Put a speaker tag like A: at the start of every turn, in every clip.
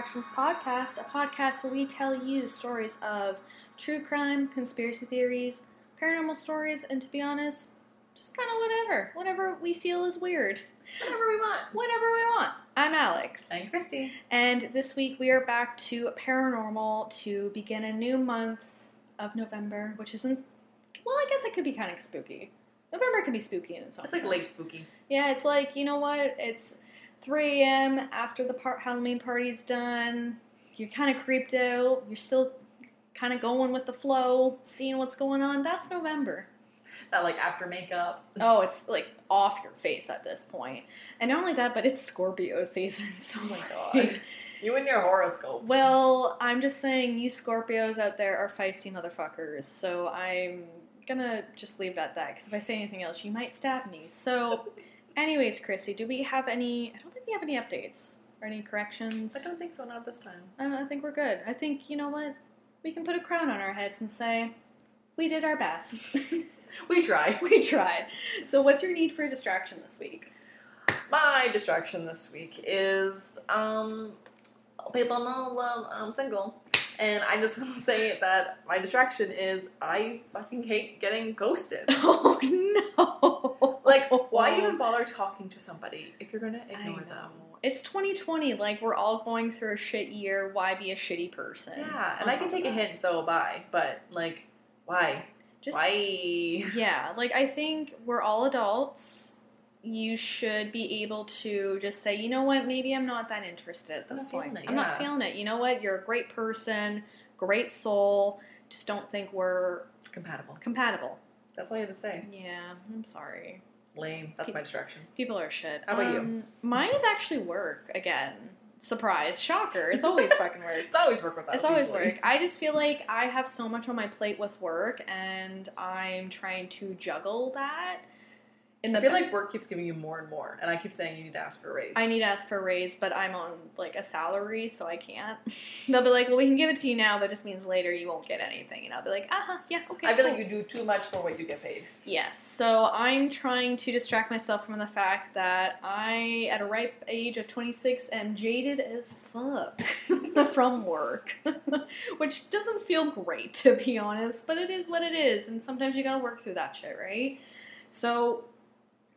A: Distractions Podcast, a podcast where we tell you stories of true crime, conspiracy theories, paranormal stories, and to be honest, just kind of whatever. Whatever we feel is weird.
B: Whatever we want.
A: Whatever we want. I'm Alex.
B: I'm Christy.
A: And this week we are back to paranormal to begin a new month of November, which isn't. Well, I guess it could be kind of spooky. November can be spooky in some
B: It's like
A: sense.
B: late spooky.
A: Yeah, it's like, you know what? It's 3 a.m. after the par- Halloween party's done. You're kind of creeped out. You're still kind of going with the flow, seeing what's going on. That's November.
B: That like after makeup.
A: Oh, it's like off your face at this point. And not only that, but it's Scorpio season. So,
B: Oh my god. you and your horoscopes.
A: Well, I'm just saying, you Scorpios out there are feisty motherfuckers. So I'm gonna just leave it at that because if I say anything else, you might stab me. So, anyways, Chrissy, do we have any? I don't we have any updates or any corrections.
B: I don't think so, not this time.
A: I, think we're good. I think you know what? We can put a crown on our heads and say we did our best.
B: We try.
A: we tried. So, what's your need for a distraction this week?
B: My distraction this week is um people know I'm single. And I just want to say that my distraction is I fucking hate getting ghosted.
A: Oh no!
B: Like, why even oh. bother talking to somebody if you're gonna ignore them?
A: It's 2020. Like we're all going through a shit year. Why be a shitty person?
B: Yeah, and I can take a hint, so bye. But like, why?
A: Just
B: why?
A: yeah, like I think we're all adults. You should be able to just say, you know what, maybe I'm not that interested at
B: I'm
A: this
B: not
A: point.
B: it,
A: I'm not feeling it. You know what? You're a great person, great soul. Just don't think we're
B: Compatible.
A: compatible.
B: That's all you have to say.
A: Yeah, I'm sorry.
B: Lame. That's my distraction.
A: People are shit.
B: How about you?
A: Um, Mine is actually work again. Surprise, shocker. It's always fucking work.
B: It's always work with us.
A: It's always
B: usually.
A: work. I just feel like I have so much on my plate with work, and I'm trying to juggle that. In the
B: I feel like work keeps giving you more and more, and I keep saying you need to ask for a raise.
A: I need to ask for a raise, but I'm on like a salary, so I can't. They'll be like, "Well, we can give it to you now, but it just means later you won't get anything." And I'll be like, "Uh huh, yeah, okay."
B: I feel
A: cool."
B: like you do too much for what you get paid.
A: Yes. So I'm trying to distract myself from the fact that I, at a ripe age of 26, am jaded as fuck from work, which doesn't feel great to be honest, but it is what it is, and sometimes you gotta work through that shit, right? So,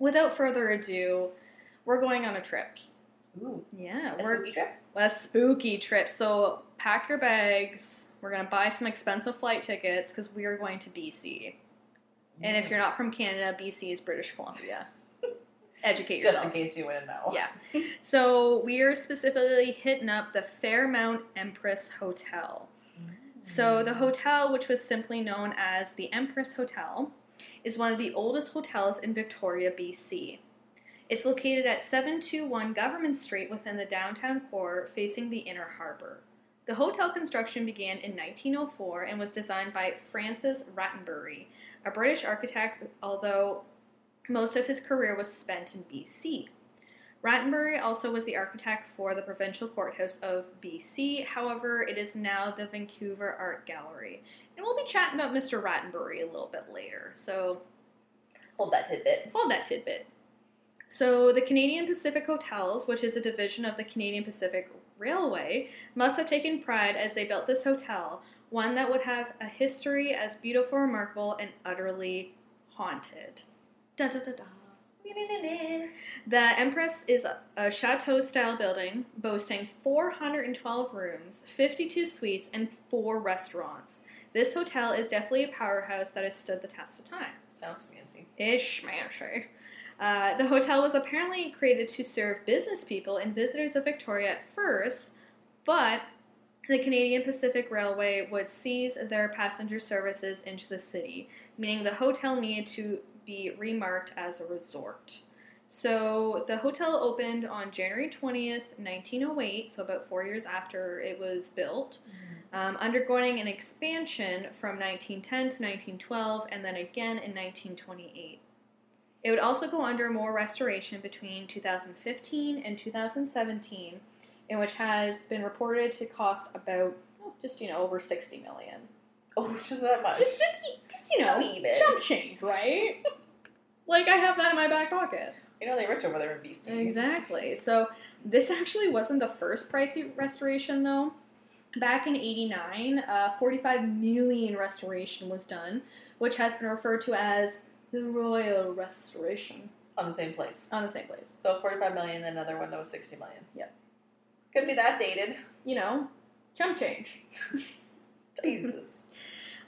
A: without further ado, we're going on a trip.
B: Ooh,
A: Yeah,
B: a
A: we're
B: spooky trip.
A: a spooky trip. So pack your bags. We're gonna buy some expensive flight tickets because we are going to BC. And if mm. you're not from Canada, BC is British Columbia. Educate
B: just
A: yourselves.
B: in case you wouldn't know.
A: Yeah. So we are specifically hitting up the Fairmont Empress Hotel. Mm. So the hotel, which was simply known as the Empress Hotel, is one of the oldest hotels in Victoria, BC. It's located at 721 Government Street within the downtown core, facing the inner harbor. The hotel construction began in 1904 and was designed by Francis Rattenbury, a British architect, although most of his career was spent in BC. Rattenbury also was the architect for the provincial courthouse of BC. However, it is now the Vancouver Art Gallery. And we'll be chatting about Mr. Rattenbury a little bit later. So
B: Hold that tidbit.
A: hold that tidbit. So, the Canadian Pacific Hotels, which is a division of the Canadian Pacific Railway, must have taken pride as they built this hotel, one that would have a history as beautiful, remarkable, and utterly haunted. Da da da da. The Empress is a, chateau style building boasting 412 rooms, 52 suites, and four restaurants. This hotel is definitely a powerhouse that has stood the test of time.
B: Sounds fancy.
A: Ish smasher. Uh, the hotel was apparently created to serve business people and visitors of Victoria at first, but the Canadian Pacific Railway would seize their passenger services into the city, meaning the hotel needed to be remarked as a resort. So the hotel opened on January 20th, 1908, so about four years after it was built um, undergoing an expansion from 1910 to 1912 and then again in 1928. It would also go under more restoration between 2015 and 2017, in which has been reported to cost about oh, just you know over 60 million.
B: Oh, just that much.
A: Just, just, just you know,
B: A wee bit.
A: chump change, right? like I have that in my back pocket.
B: You know they're rich over there in BC.
A: Exactly. So this actually wasn't the first pricey restoration, though. Back in '89, uh, 45 million restoration was done, which has been referred to as the Royal Restoration
B: On the same place.
A: on the same place.
B: So 45 million, then another one that was 60 million.
A: Yep.
B: Could be that dated.
A: You know, chump change.
B: Jesus.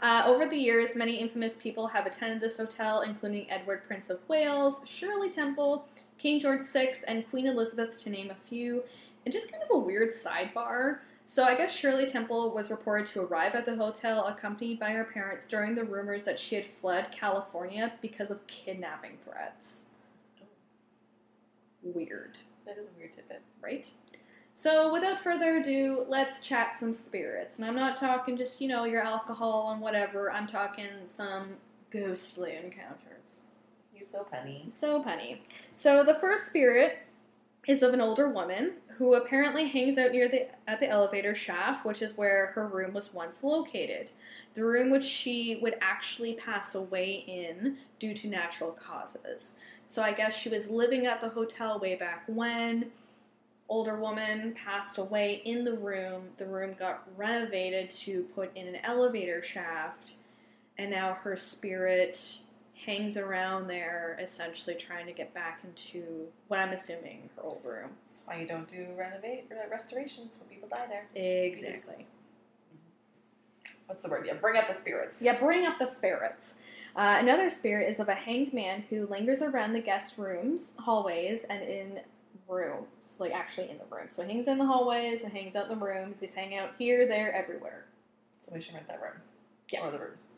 A: Uh, over the years, many infamous people have attended this hotel, including Edward, Prince of Wales, Shirley Temple, King George VI, and Queen Elizabeth, to name a few. And just kind of a weird sidebar. So, I guess Shirley Temple was reported to arrive at the hotel accompanied by her parents during the rumors that she had fled California because of kidnapping threats. Weird,
B: that is a weird tidbit.
A: right? So, without further ado, let's chat some spirits. And I'm not talking just, you know, your alcohol and whatever, I'm talking some ghostly encounters.
B: You're so penny.
A: So punny. So the first spirit is of an older woman who apparently hangs out near the at the elevator shaft, which is where her room was once located. The room which she would actually pass away in due to natural causes. So I guess she was living at the hotel way back when. Older woman passed away in the room. The room got renovated to put in an elevator shaft, and now her spirit hangs around there, essentially trying to get back into what I'm assuming her old room.
B: That's why you don't do renovate or restorations when people die there.
A: Exactly.
B: What's the word? Yeah, bring up the spirits.
A: Yeah, bring up the spirits. Uh, another spirit is of a hanged man who lingers around the guest rooms, hallways, and in rooms, like actually in the room. So he hangs in the hallways and hangs out in the rooms. He's hanging out here, there, everywhere.
B: So we should rent that room.
A: Yeah.
B: Or the rooms.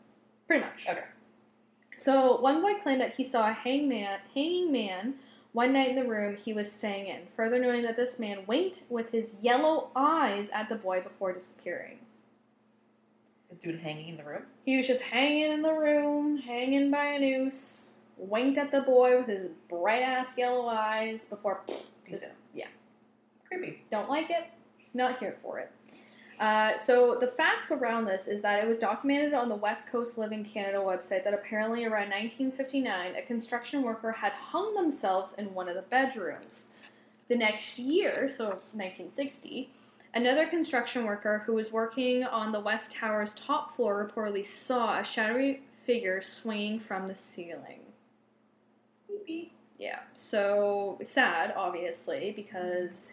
A: Pretty much.
B: Okay.
A: So one boy claimed that he saw a hangman, hanging man one night in the room he was staying in, further knowing that this man winked with his yellow eyes at the boy before disappearing.
B: Is dude hanging in the room?
A: He was just hanging in the room, hanging by a noose, winked at the boy with his bright ass yellow eyes before.
B: Out.
A: Yeah.
B: Creepy.
A: Don't like it? Not here for it. Uh, so the facts around this is that it was documented on the West Coast Living Canada website that apparently around 1959 a construction worker had hung themselves in one of the bedrooms. The next year, so 1960, another construction worker who was working on the West Tower's top floor reportedly saw a shadowy figure swinging from the ceiling.
B: Creepy.
A: Yeah, so sad, obviously, because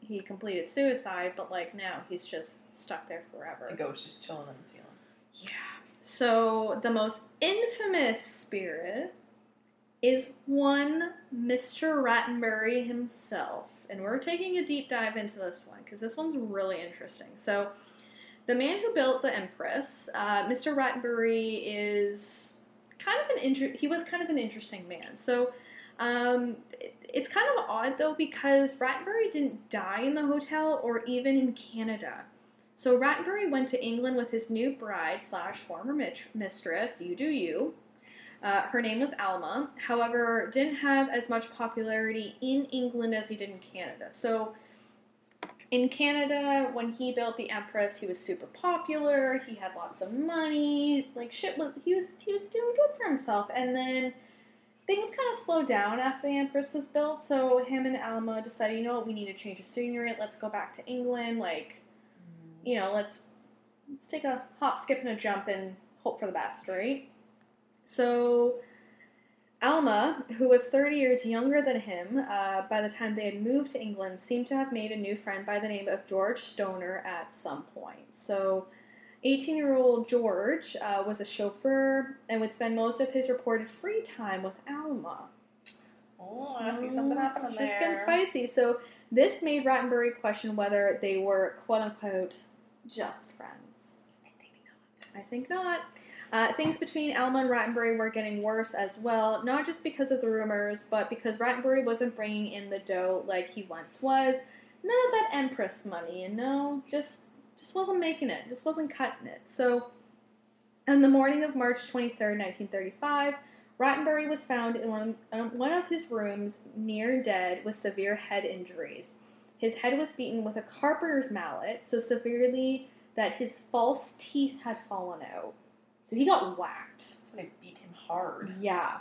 A: he completed suicide, but like now he's just stuck there forever.
B: The ghost just chilling on the ceiling.
A: Yeah. So the most infamous spirit is one Mr. Rattenbury himself. And we're taking a deep dive into this one because this one's really interesting. So, the man who built the Empress, uh, Mr. Rattenbury, is kind of an inter- he was kind of an interesting man. So, um, it's kind of odd though because Rattenbury didn't die in the hotel or even in Canada. So Rattenbury went to England with his new bride slash former mit- mistress, you do you. Uh, her name was Alma. However, didn't have as much popularity in England as he did in Canada. So in Canada, when he built the Empress, he was super popular. He had lots of money. Like shit was he was he was doing good for himself. And then things kind of slowed down after the Empress was built. So him and Alma decided, you know what, we need to change the scenery. Let's go back to England. Like you know, let's let's take a hop, skip, and a jump and hope for the best, right? So, Alma, who was 30 years younger than him uh, by the time they had moved to England, seemed to have made a new friend by the name of George Stoner at some point. So, 18 year old George uh, was a chauffeur and would spend most of his reported free time with Alma.
B: Oh, I see something happening
A: It's
B: there.
A: getting spicy. So this made Rattenbury question whether they were quote unquote just friends. I think not. Uh, things between Alma and Rattenbury were getting worse as well, not just because of the rumors, but because Rattenbury wasn't bringing in the dough like he once was. None of that Empress money, you know, just just wasn't making it, just wasn't cutting it. So, on the morning of March twenty third, nineteen thirty five. Rattenbury was found in one, um, one of his rooms near dead with severe head injuries. His head was beaten with a carpenter's mallet so severely that his false teeth had fallen out. So he got whacked.
B: Somebody beat him hard.
A: Yeah.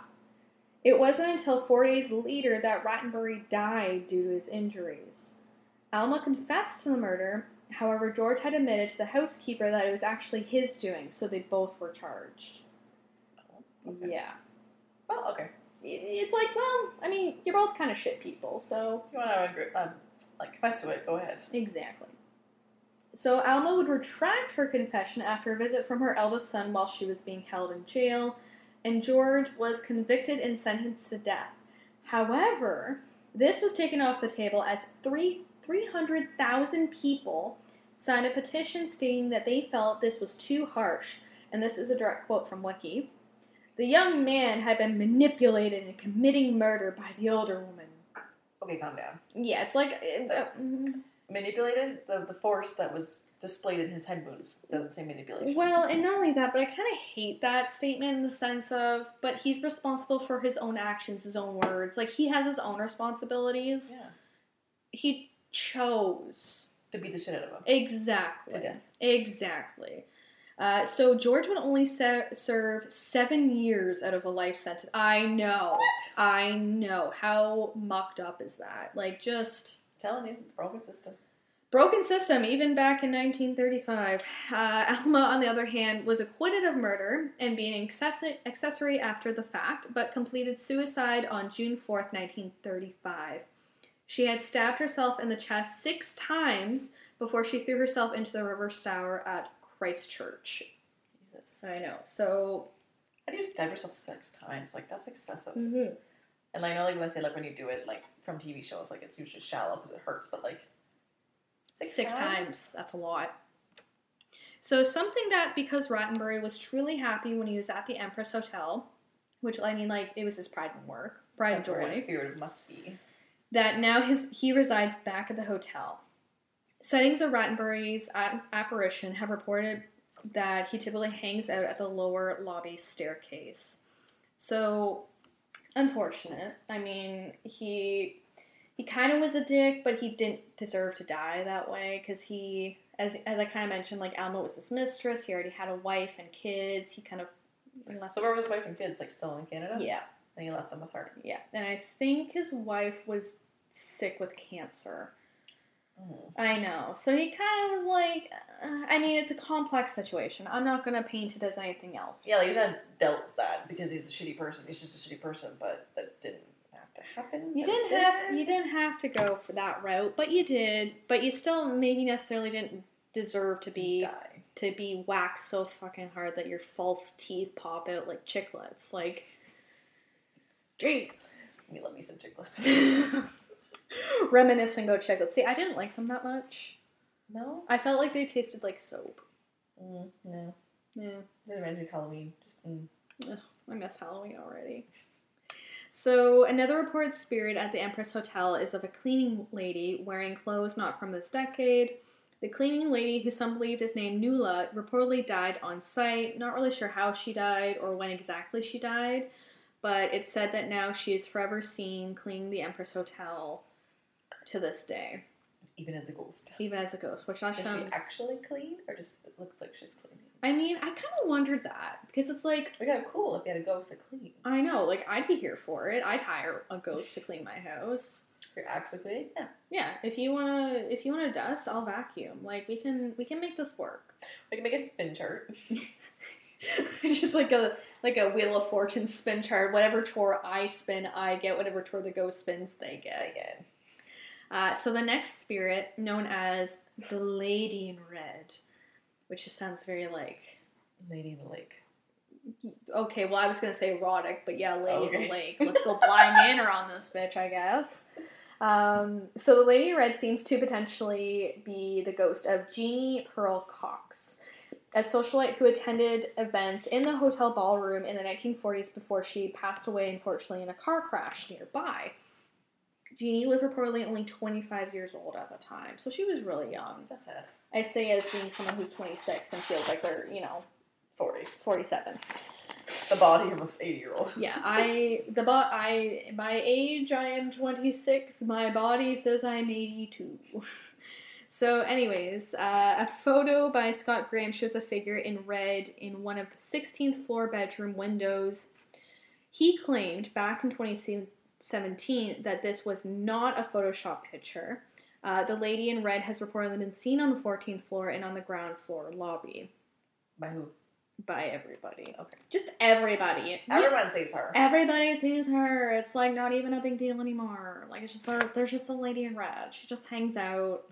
A: It wasn't until four days later that Rattenbury died due to his injuries. Alma confessed to the murder, however, George had admitted to the housekeeper that it was actually his doing, so they both were charged.
B: Okay.
A: Yeah.
B: Well, okay.
A: It's like, well, I mean, you're both kind of shit people, so.
B: If you want to agree, um, like confess to it, go ahead.
A: Exactly. So Alma would retract her confession after a visit from her eldest son while she was being held in jail, and George was convicted and sentenced to death. However, this was taken off the table as three 300,000 people signed a petition stating that they felt this was too harsh, and this is a direct quote from Wiki. The young man had been manipulated into committing murder by the older woman.
B: Okay, calm down.
A: Yeah, it's like. uh, mm,
B: Manipulated the the force that was displayed in his head wounds doesn't say manipulation.
A: Well, and not only that, but I kind of hate that statement in the sense of, but he's responsible for his own actions, his own words. Like, he has his own responsibilities.
B: yeah,
A: He chose.
B: to beat the shit out of him
A: Exactly. Exactly. Uh, so George would only se- serve seven years out of a life sentence. I know. I know. How mucked up is that? Like, just.
B: telling you, broken system.
A: Broken system, even back in 1935. Uh, Alma, on the other hand, was acquitted of murder and being accessi- accessory after the fact, but completed suicide on June 4th, 1935. She had stabbed herself in the chest six times before she threw herself into the River Stour at Christchurch.
B: Jesus,
A: I know. So,
B: how do you stab yourself six times? Like that's excessive.
A: mhm.
B: And I know, like when I say like when you do it like from TV shows, like it's usually shallow because it hurts, but like
A: Six, six times. That's a lot. So something that because Rattenbury was truly happy when he was at the Empress Hotel, which I mean, like it was his pride and work, pride and joy,
B: spirit must be.
A: That now his he resides back at the hotel. Sightings of Rattenbury's apparition have reported that he typically hangs out at the lower lobby staircase. So, unfortunate. I mean, he he kind of was a dick, but he didn't deserve to die that way because he, as as I kind of mentioned, like Alma was his mistress. He already had a wife and kids. He kind of left.
B: So where was his wife and kids? Like still in Canada?
A: Yeah,
B: And he left them with her.
A: yeah, and I think his wife was sick with cancer.
B: Mm.
A: I know. So he kind of was like, uh, I mean, it's a complex situation. I'm not going to paint it as anything else.
B: Yeah, like he's not dealt with that because he's a shitty person. He's just a shitty person, but that didn't have to happen.
A: You didn't have you didn't have to go for that route, but you did. But you still maybe necessarily didn't deserve to be
B: die.
A: to be whacked so fucking hard that your false teeth pop out like chiclets. Like, jeez.
B: You love me some chiclets.
A: Reminisce and go chiclets. See, I didn't like them that much.
B: no?
A: I felt like they tasted like soap.
B: Mm, no.
A: Yeah.
B: It reminds me of Halloween. Just mm.
A: I miss Halloween already. So, another reported spirit at the Empress Hotel is of a cleaning lady wearing clothes not from this decade. The cleaning lady, who some believe is named Nula, reportedly died on site. Not really sure how she died or when exactly she died, but it's said that now she is forever seen cleaning the Empress Hotel to this day,
B: even as a ghost.
A: even as a ghost, which I
B: Is she actually clean, or just it looks like she's cleaning?
A: I mean, I kind of wondered that because it's like
B: We got cool if you had a ghost that clean.
A: I know, like I'd be here for it. I'd hire a ghost to clean my house.
B: If you're actually cleaning, yeah.
A: Yeah, if you wanna if you wanna dust, I'll vacuum. Like we can we can make this work.
B: We can make a spin chart.
A: Just like a like a wheel of fortune spin chart. Whatever tour I spin, I get. Whatever tour the ghost spins, they get.
B: Again.
A: Uh, so the next spirit, known as the Lady in Red, which just sounds very like
B: Lady in the Lake.
A: okay. Well, I was gonna say erotic, but yeah, Lady in the Lake. Let's go blind manor on this bitch, I guess. Um, so the Lady in Red seems to potentially be the ghost of Jeannie Pearl Cox, a socialite who attended events in the hotel ballroom in the 1940s before she passed away, unfortunately, in a car crash nearby. Jeannie was reportedly only 25 years old at the time, so she was really young.
B: That's sad.
A: I say as being someone who's 26 and feels like they're, you know,
B: 40.
A: 47.
B: The body of an 80 year old.
A: Yeah, I the bo- I my age I am 26. My body says I'm 82. So, anyways, uh, a photo by Scott Graham shows a figure in red in one of the 16th floor bedroom windows. He claimed back in 2017 that this was not a Photoshop picture. Uh, the lady in red has reportedly been seen on the 14th floor and on the ground floor lobby
B: By who?
A: by everybody.
B: Okay.
A: Just everybody.
B: Everyone sees her.
A: Everybody sees her. It's like not even a big deal anymore. Like it's just there, there's just the lady in red. She just hangs out.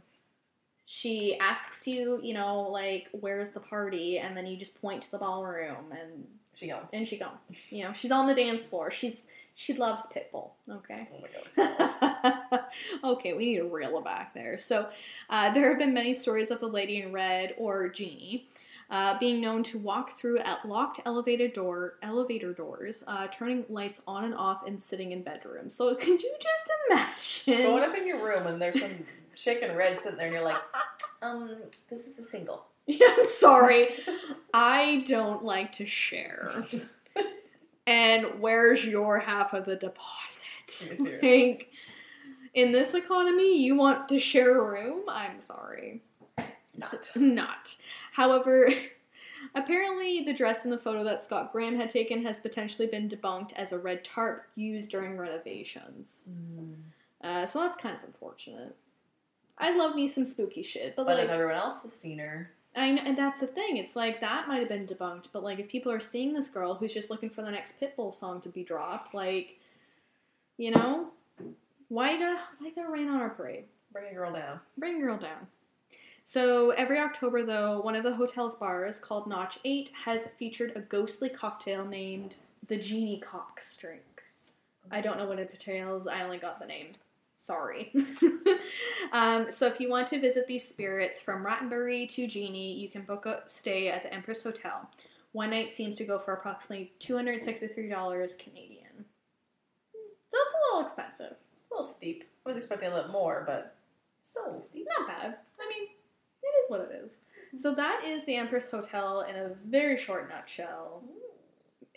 A: She asks you, you know, like where's the party, and then you just point to the ballroom, and
B: She gone.
A: and she gone. You know, she's on the dance floor. She's she loves Pitbull. Okay.
B: Oh my god.
A: okay, we need to reel back there. So, uh, there have been many stories of the lady in red or Genie uh, being known to walk through at locked elevator door elevator doors, uh, turning lights on and off, and sitting in bedrooms. So, could you just imagine?
B: Going up in your room and there's some chick in red sitting there and you're like, um, this is a single.
A: Yeah, I'm sorry. I don't like to share. and where's your half of the deposit?
B: Are you serious?
A: Like, in this economy, you want to share a room? I'm sorry.
B: Not.
A: Not. However, apparently the dress in the photo that Scott Graham had taken has potentially been debunked as a red tarp used during renovations.
B: Mm.
A: Uh, so that's kind of unfortunate. I love me some spooky shit, but,
B: But
A: like
B: if everyone else has seen her,
A: I know, and that's the thing. It's like that might have been debunked, but like if people are seeing this girl who's just looking for the next Pitbull song to be dropped, like, you know, why gotta why gotta rain on our parade?
B: bring a girl down.
A: Bring a girl down. So every October, though, one of the hotel's bars called Notch Eight has featured a ghostly cocktail named the Genie Cox drink. I don't know what it entails. I only got the name. Sorry. um, so if you want to visit these spirits from Rattenbury to Genie, you can book a stay at the Empress Hotel. One night seems to go for approximately two hundred sixty-three dollars Canadian. So it's a little expensive.
B: A little steep. I was expecting a little more, but still a little steep.
A: Not bad. I mean, it is what it is. So that is the Empress Hotel in a very short nutshell.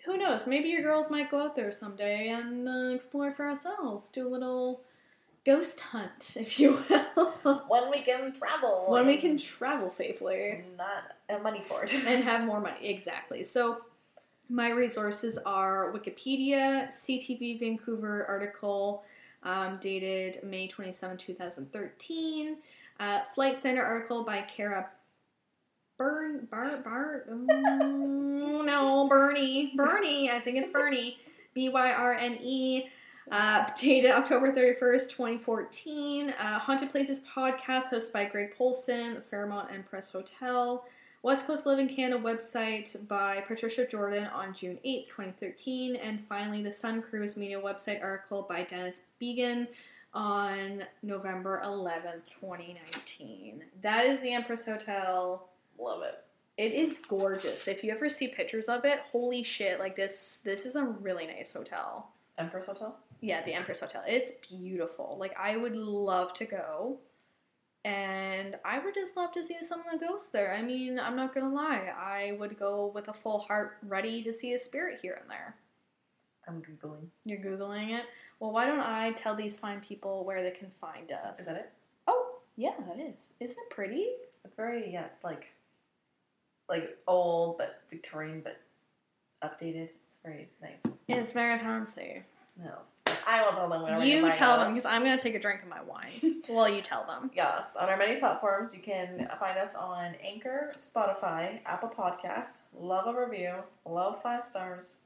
A: Who knows? Maybe your girls might go out there someday and uh, explore for ourselves. Do a little ghost hunt, if you will.
B: When we can travel.
A: when we can travel safely
B: Not have money for it.
A: and have more money. Exactly. So my resources are Wikipedia, CTV Vancouver article um, dated May 27, 2013, uh, Flight Centre article by Kara Burn, Bar, Bar, mm, no, Bernie, Bernie, I think it's Bernie, B Y R N E. Uh, dated October 31st, 2014. Uh, Haunted Places podcast hosted by Greg Polcyn, Fairmont Empress Hotel. West Coast Living Canada website by Patricia Jordan on June 8th, 2013. And finally, the Sun Cruise Media website article by Dennis Began on November 11th, 2019. That is the Empress Hotel.
B: Love it.
A: It is gorgeous. If you ever see pictures of it, holy shit, like this this is a really nice hotel.
B: Empress Hotel?
A: Yeah, the Empress Hotel. It's beautiful. Like I would love to go. And I would just love to see some of the ghosts there. I mean, I'm not gonna lie, I would go with a full heart ready to see a spirit here and there.
B: I'm Googling.
A: You're Googling it? Well, why don't I tell these fine people where they can find us?
B: Is that it?
A: Oh, yeah, that is. Isn't it pretty?
B: It's very, yeah, it's like, like old, but Victorian, but updated. It's very nice.
A: It's very fancy.
B: No, I will tell them
A: You tell them because I'm gonna take a drink of my wine while you tell them.
B: Yes, on our many platforms, you can find us on Anchor, Spotify, Apple Podcasts. Love a review, love five stars.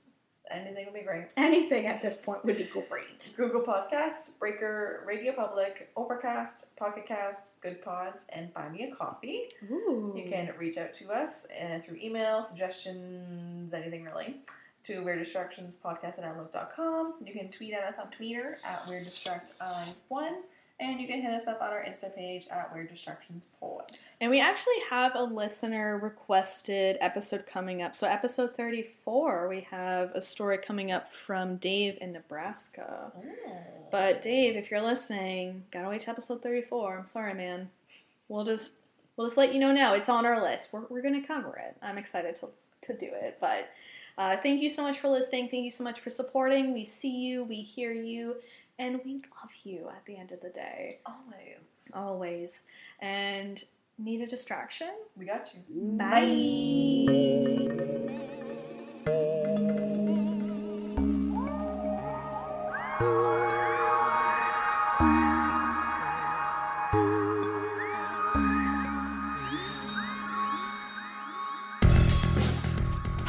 B: Anything would be great.
A: Anything at this point would be great.
B: Google Podcasts, Breaker, RadioPublic, Overcast, Pocket Cast, Goodpods, and Buy Me a Coffee.
A: Ooh.
B: You can reach out to us uh, through email, suggestions, anything really, to weirddistractionspodcast at outlook.com. You can tweet at us on Twitter at weirddistract1, and you can hit us up on our Insta page at weirddistractionspod.
A: And we actually have a listener requested episode coming up. So, episode 34, we have a story coming up from Dave in Nebraska. But, Dave, if you're listening, gotta wait till episode 34. I'm sorry, man. We'll just. We'll just let you know now. It's on our list. We're, we're going to cover it. I'm excited to, to do it. But uh, thank you so much for listening. Thank you so much for supporting. We see you, we hear you, and we love you at the end of the day.
B: always.
A: Always. And need a distraction?
B: We got you.
A: Bye.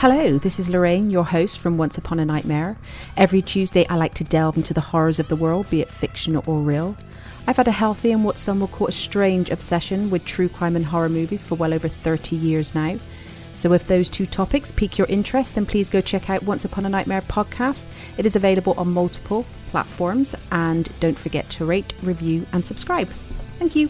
C: Hello, this is Lorraine, your host from Once Upon a Nightmare. Every Tuesday, I like to delve into the horrors of the world, be it fictional or real. I've had a healthy and what some will call a strange obsession with true crime and horror movies for well over 30 years now. So, if those two topics pique your interest, then please go check out Once Upon a Nightmare podcast. It is available on multiple platforms, and don't forget to rate, review, and subscribe. Thank you.